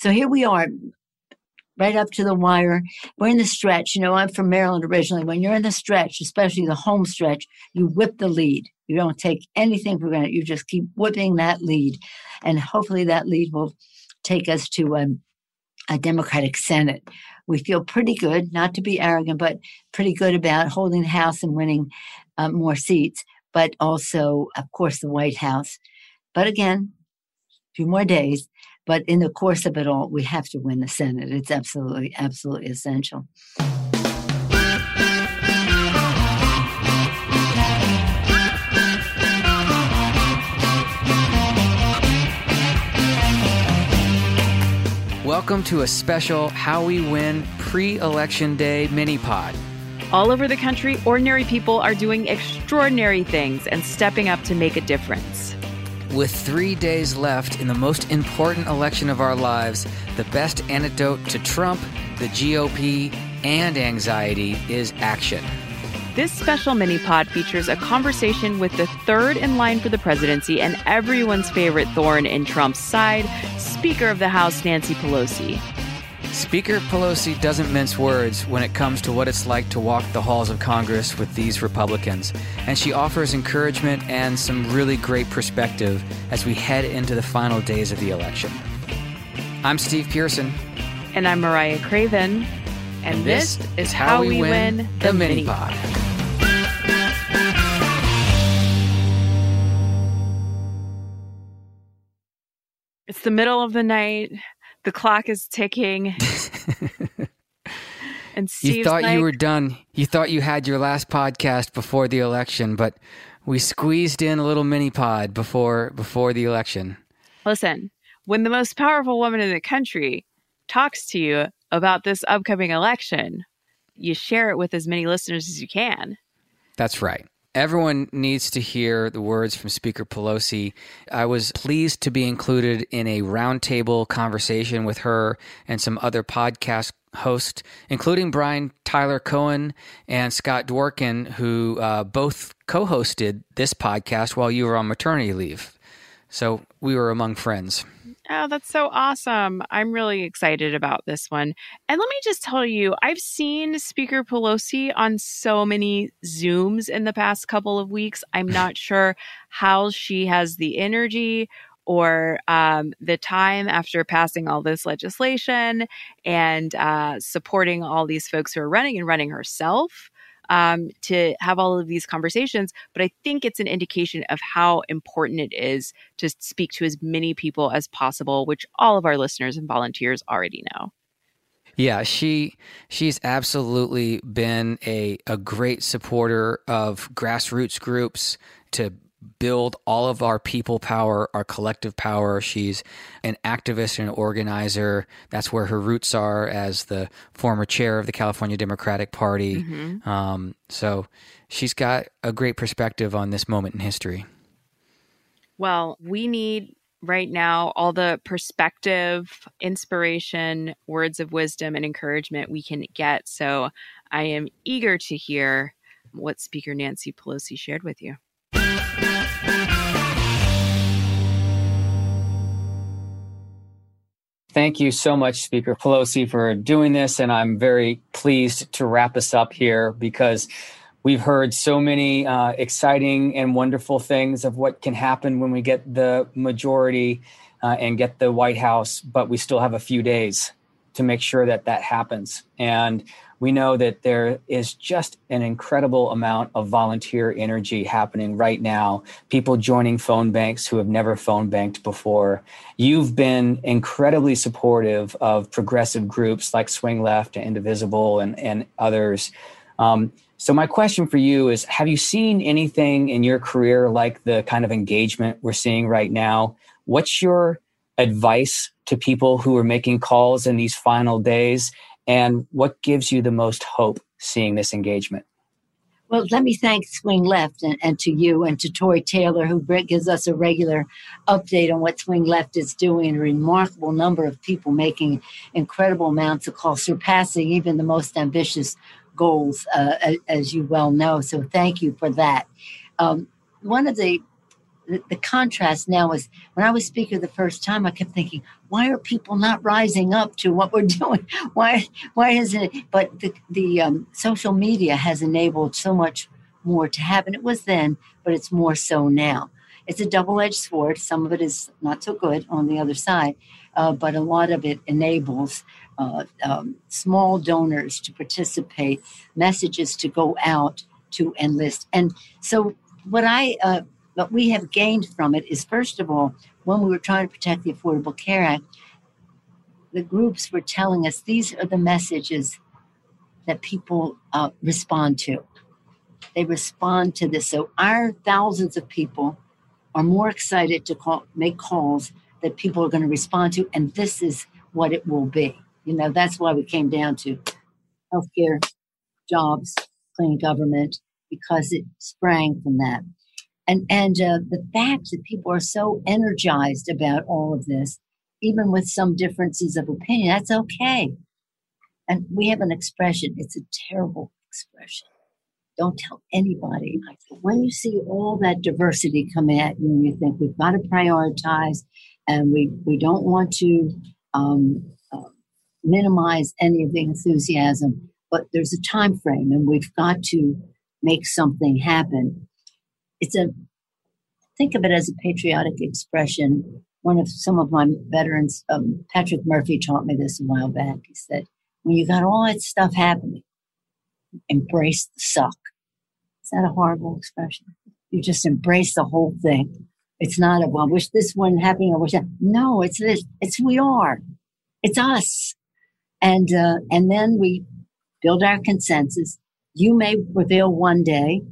So here we are, right up to the wire. We're in the stretch. You know, I'm from Maryland originally. When you're in the stretch, especially the home stretch, you whip the lead. You don't take anything for granted. You just keep whipping that lead. And hopefully that lead will take us to um, a Democratic Senate. We feel pretty good, not to be arrogant, but pretty good about holding the House and winning uh, more seats, but also, of course, the White House. But again, a few more days. But in the course of it all, we have to win the Senate. It's absolutely, absolutely essential. Welcome to a special How We Win pre election day mini pod. All over the country, ordinary people are doing extraordinary things and stepping up to make a difference. With three days left in the most important election of our lives, the best antidote to Trump, the GOP, and anxiety is action. This special mini pod features a conversation with the third in line for the presidency and everyone's favorite thorn in Trump's side, Speaker of the House Nancy Pelosi. Speaker Pelosi doesn't mince words when it comes to what it's like to walk the halls of Congress with these Republicans, and she offers encouragement and some really great perspective as we head into the final days of the election. I'm Steve Pearson. And I'm Mariah Craven. And, and this, this, is how, how we, we win, win, the, the mini pod. It's the middle of the night. The clock is ticking. and Steve's you thought like, you were done. You thought you had your last podcast before the election, but we squeezed in a little mini pod before before the election. Listen, when the most powerful woman in the country talks to you about this upcoming election, you share it with as many listeners as you can. That's right. Everyone needs to hear the words from Speaker Pelosi. I was pleased to be included in a roundtable conversation with her and some other podcast hosts, including Brian Tyler Cohen and Scott Dworkin, who uh, both co hosted this podcast while you were on maternity leave. So we were among friends. Oh, that's so awesome. I'm really excited about this one. And let me just tell you, I've seen Speaker Pelosi on so many Zooms in the past couple of weeks. I'm not sure how she has the energy or um, the time after passing all this legislation and uh, supporting all these folks who are running and running herself um, to have all of these conversations. But I think it's an indication of how important it is to speak to as many people as possible, which all of our listeners and volunteers already know. Yeah, she she's absolutely been a a great supporter of grassroots groups to build all of our people power, our collective power. She's an activist and an organizer. That's where her roots are as the former chair of the California Democratic Party. Mm-hmm. Um, so she's got a great perspective on this moment in history. Well, we need right now all the perspective, inspiration, words of wisdom, and encouragement we can get. So I am eager to hear what Speaker Nancy Pelosi shared with you. Thank you so much, Speaker Pelosi, for doing this. And I'm very pleased to wrap us up here because we've heard so many uh, exciting and wonderful things of what can happen when we get the majority uh, and get the White House, but we still have a few days to make sure that that happens. And we know that there is just an incredible amount of volunteer energy happening right now. People joining phone banks who have never phone banked before. You've been incredibly supportive of progressive groups like Swing Left and Indivisible and, and others. Um, so, my question for you is Have you seen anything in your career like the kind of engagement we're seeing right now? What's your advice to people who are making calls in these final days? And what gives you the most hope seeing this engagement? Well, let me thank Swing Left and, and, to you and to Tori Taylor, who gives us a regular update on what Swing Left is doing. A remarkable number of people making incredible amounts of calls, surpassing even the most ambitious goals, uh, as you well know. So, thank you for that. Um, one of the the, contrast now is when I was speaker the first time, I kept thinking, why are people not rising up to what we're doing? Why why isn't it? But the the um, social media has enabled so much more to happen. It was then, but it's more so now. It's a double edged sword. Some of it is not so good on the other side, uh, but a lot of it enables uh, um, small donors to participate, messages to go out to enlist. And so, what I uh, what we have gained from it is, first of all, when we were trying to protect the Affordable Care Act, the groups were telling us these are the messages that people uh, respond to. They respond to this. So our thousands of people are more excited to call, make calls that people are going to respond to, and this is what it will be. You know, that's why we came down to healthcare, jobs, clean government, because it sprang from that. And and uh, the fact that people are so energized about all of this, even with some differences of opinion, that's okay. And we have an expression. It's a terrible expression. Don't tell anybody. When you see all that diversity come at you, and you think we've got to prioritize, and we we don't want to um, uh, minimize any of the enthusiasm, but there's a time frame, and we've got to make something happen. It's a think of it as a patriotic expression. One of some of my veterans, um, Patrick Murphy, taught me this a while back. He said, "When you got all that stuff happening, embrace the suck." Is that a horrible expression? You just embrace the whole thing. It's not a well, I wish this one happened. I wish that. No, it's this. It's who we are. It's us. And uh, and then we build our consensus. You may prevail one day,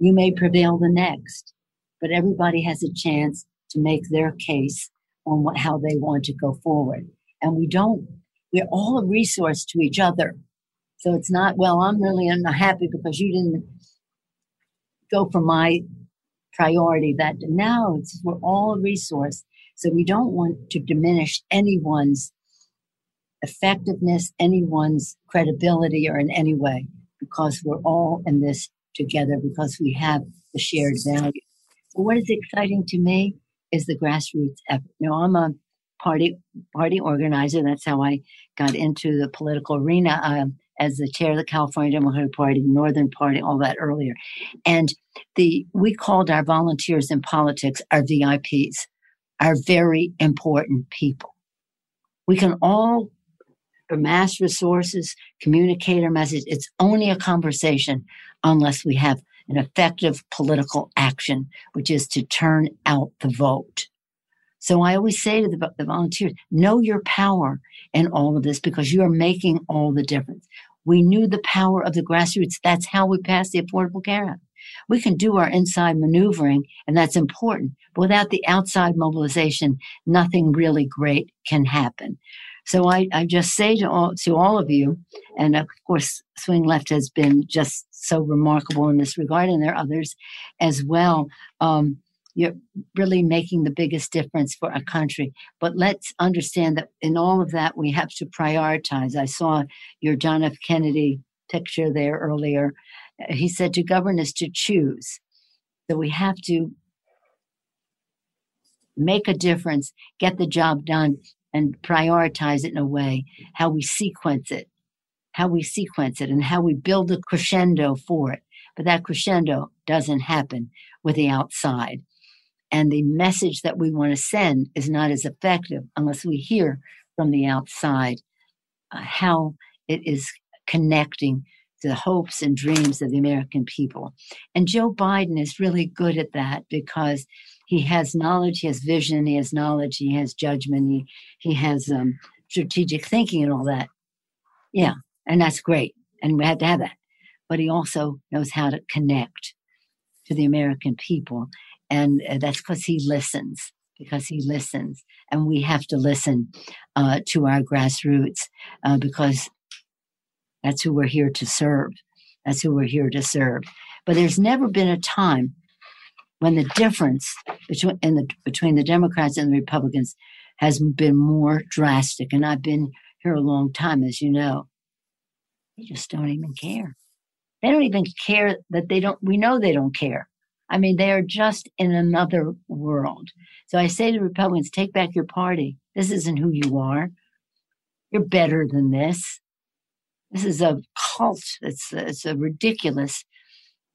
you may prevail the next, but everybody has a chance to make their case on what, how they want to go forward. And we don't, we're all a resource to each other. So it's not, well, I'm really unhappy because you didn't go for my priority that now it's we're all a resource. So we don't want to diminish anyone's effectiveness, anyone's credibility or in any way because we're all in this together because we have the shared value. So what is exciting to me is the grassroots effort. Know, I'm a party party organizer. That's how I got into the political arena um, as the chair of the California Democratic Party, Northern Party, all that earlier. And the we called our volunteers in politics our VIPs, our very important people. We can all amass resources, communicate our message. It's only a conversation unless we have an effective political action, which is to turn out the vote. So I always say to the, the, volunteers, know your power in all of this because you are making all the difference. We knew the power of the grassroots. That's how we passed the Affordable Care Act. We can do our inside maneuvering, and that's important. But without the outside mobilization, nothing really great can happen. So I, I just say to all, to all of you, and of course, Swing Left has been just so remarkable in this regard, and there are others as well. Um, you're really making the biggest difference for our country. But let's understand that in all of that, we have to prioritize. I saw your John F. Kennedy picture there earlier. He said to govern is to choose. So we have to make a difference, get the job done, and prioritize it in a way, how we sequence it, how we sequence it, and how we build a crescendo for it. But that crescendo doesn't happen with the outside. And the message that we want to send is not as effective unless we hear from the outside uh, how it is connecting to the hopes and dreams of the American people. And Joe Biden is really good at that because he has knowledge, he has vision, he has knowledge, he has judgment, he he has um, strategic thinking and all that. Yeah, and that's great, and we had to have that. But he also knows how to connect to the American people, and uh, that's because he listens. Because he listens, and we have to listen uh, to our grassroots uh, because that's who we're here to serve. That's who we're here to serve. But there's never been a time when the difference between the between the Democrats and the Republicans has been more drastic. And I've been here a long time, as you know. They just don't even care. They don't even care that they don't. We know they don't care. I mean, they are just in another world. So I say to Republicans, take back your party. This isn't who you are. You're better than this. This is a cult. It's, it's a ridiculous,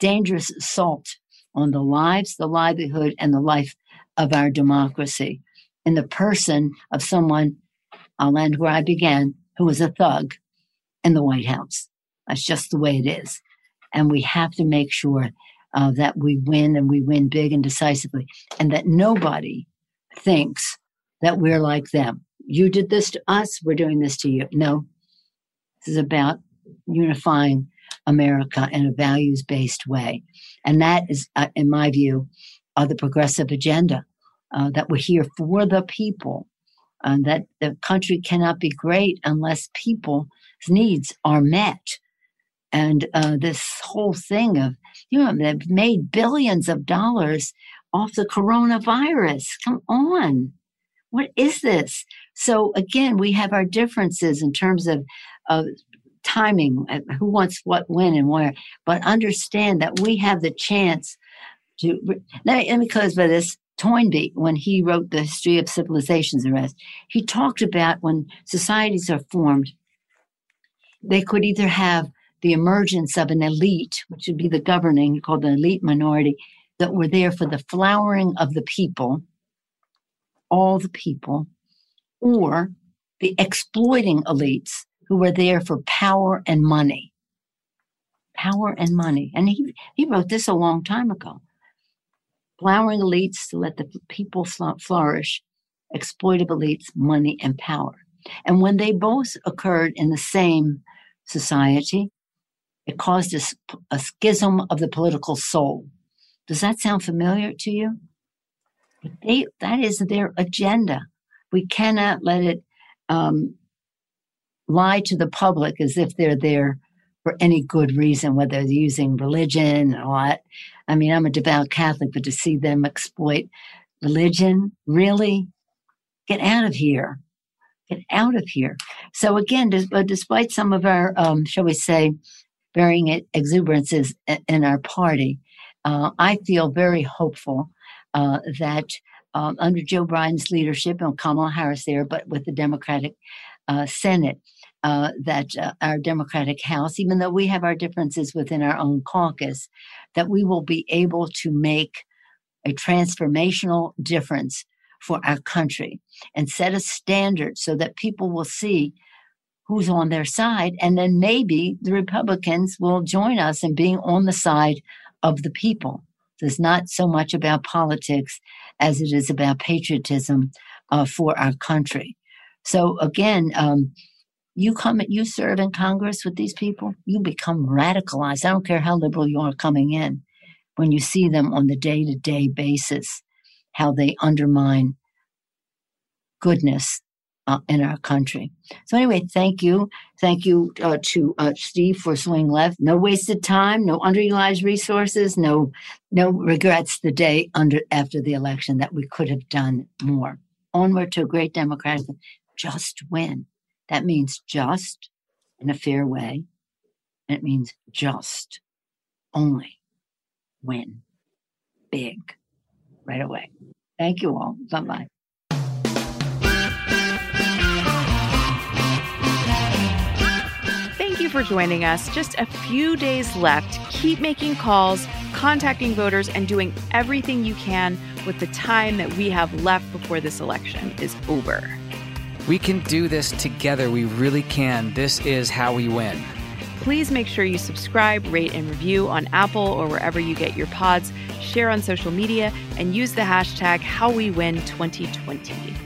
dangerous assault on the lives, the livelihood, and the life of our democracy in the person of someone, I'll end where I began, who was a thug in the White House. That's just the way it is. And we have to make sure uh, that we win and we win big and decisively, and that nobody thinks that we're like them. You did this to us, we're doing this to you. No, this is about unifying America in a values based way. And that is, uh, in my view, uh, the progressive agenda uh, that we're here for the people. And that the country cannot be great unless people's needs are met. And uh, this whole thing of, you know, they've made billions of dollars off the coronavirus. Come on. What is this? So again, we have our differences in terms of, of timing, who wants what, when, and where. But understand that we have the chance to. Let me, let me close by this. Toynbee, when he wrote the history of civilizations and rest, he talked about when societies are formed, they could either have the emergence of an elite, which would be the governing, called the elite minority, that were there for the flowering of the people, all the people, or the exploiting elites who were there for power and money. Power and money. And he, he wrote this a long time ago. Flowering elites to let the people flourish, exploitive elites, money and power. And when they both occurred in the same society, it caused a, a schism of the political soul. Does that sound familiar to you? They, that is their agenda. We cannot let it um, lie to the public as if they're there for any good reason, whether they're using religion or what. I mean, I'm a devout Catholic, but to see them exploit religion, really? Get out of here. Get out of here. So again, despite some of our, um, shall we say, varying exuberances in our party, uh, I feel very hopeful uh, that um, under Joe Biden's leadership and Kamala Harris there, but with the Democratic uh, Senate, uh, that uh, our Democratic House, even though we have our differences within our own caucus, that we will be able to make a transformational difference for our country and set a standard so that people will see who's on their side. And then maybe the Republicans will join us in being on the side of the people. It's not so much about politics as it is about patriotism uh, for our country. So again, um, you come, you serve in Congress with these people, you become radicalized. I don't care how liberal you are coming in. When you see them on the day to day basis, how they undermine goodness uh, in our country. So anyway, thank you, thank you uh, to uh, Steve for swing left. No wasted time, no underutilized resources, no no regrets the day under after the election that we could have done more. Onward to a great democratic, just win. That means just in a fair way. And it means just only win big right away. Thank you all. Bye bye. Thank you for joining us. Just a few days left. Keep making calls, contacting voters, and doing everything you can with the time that we have left before this election is over. We can do this together. We really can. This is how we win. Please make sure you subscribe, rate, and review on Apple or wherever you get your pods, share on social media, and use the hashtag HowWeWin2020.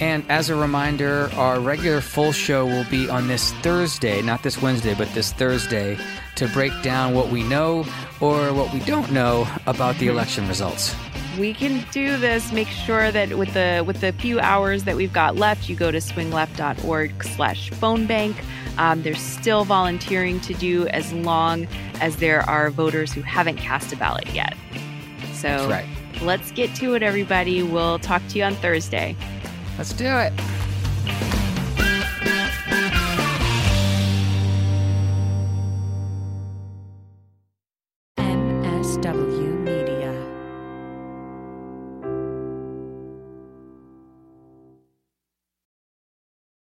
And as a reminder, our regular full show will be on this Thursday, not this Wednesday, but this Thursday, to break down what we know or what we don't know about the election results we can do this. Make sure that with the with the few hours that we've got left, you go to swingleft.org slash phone bank. Um, there's still volunteering to do as long as there are voters who haven't cast a ballot yet. So right. let's get to it, everybody. We'll talk to you on Thursday. Let's do it.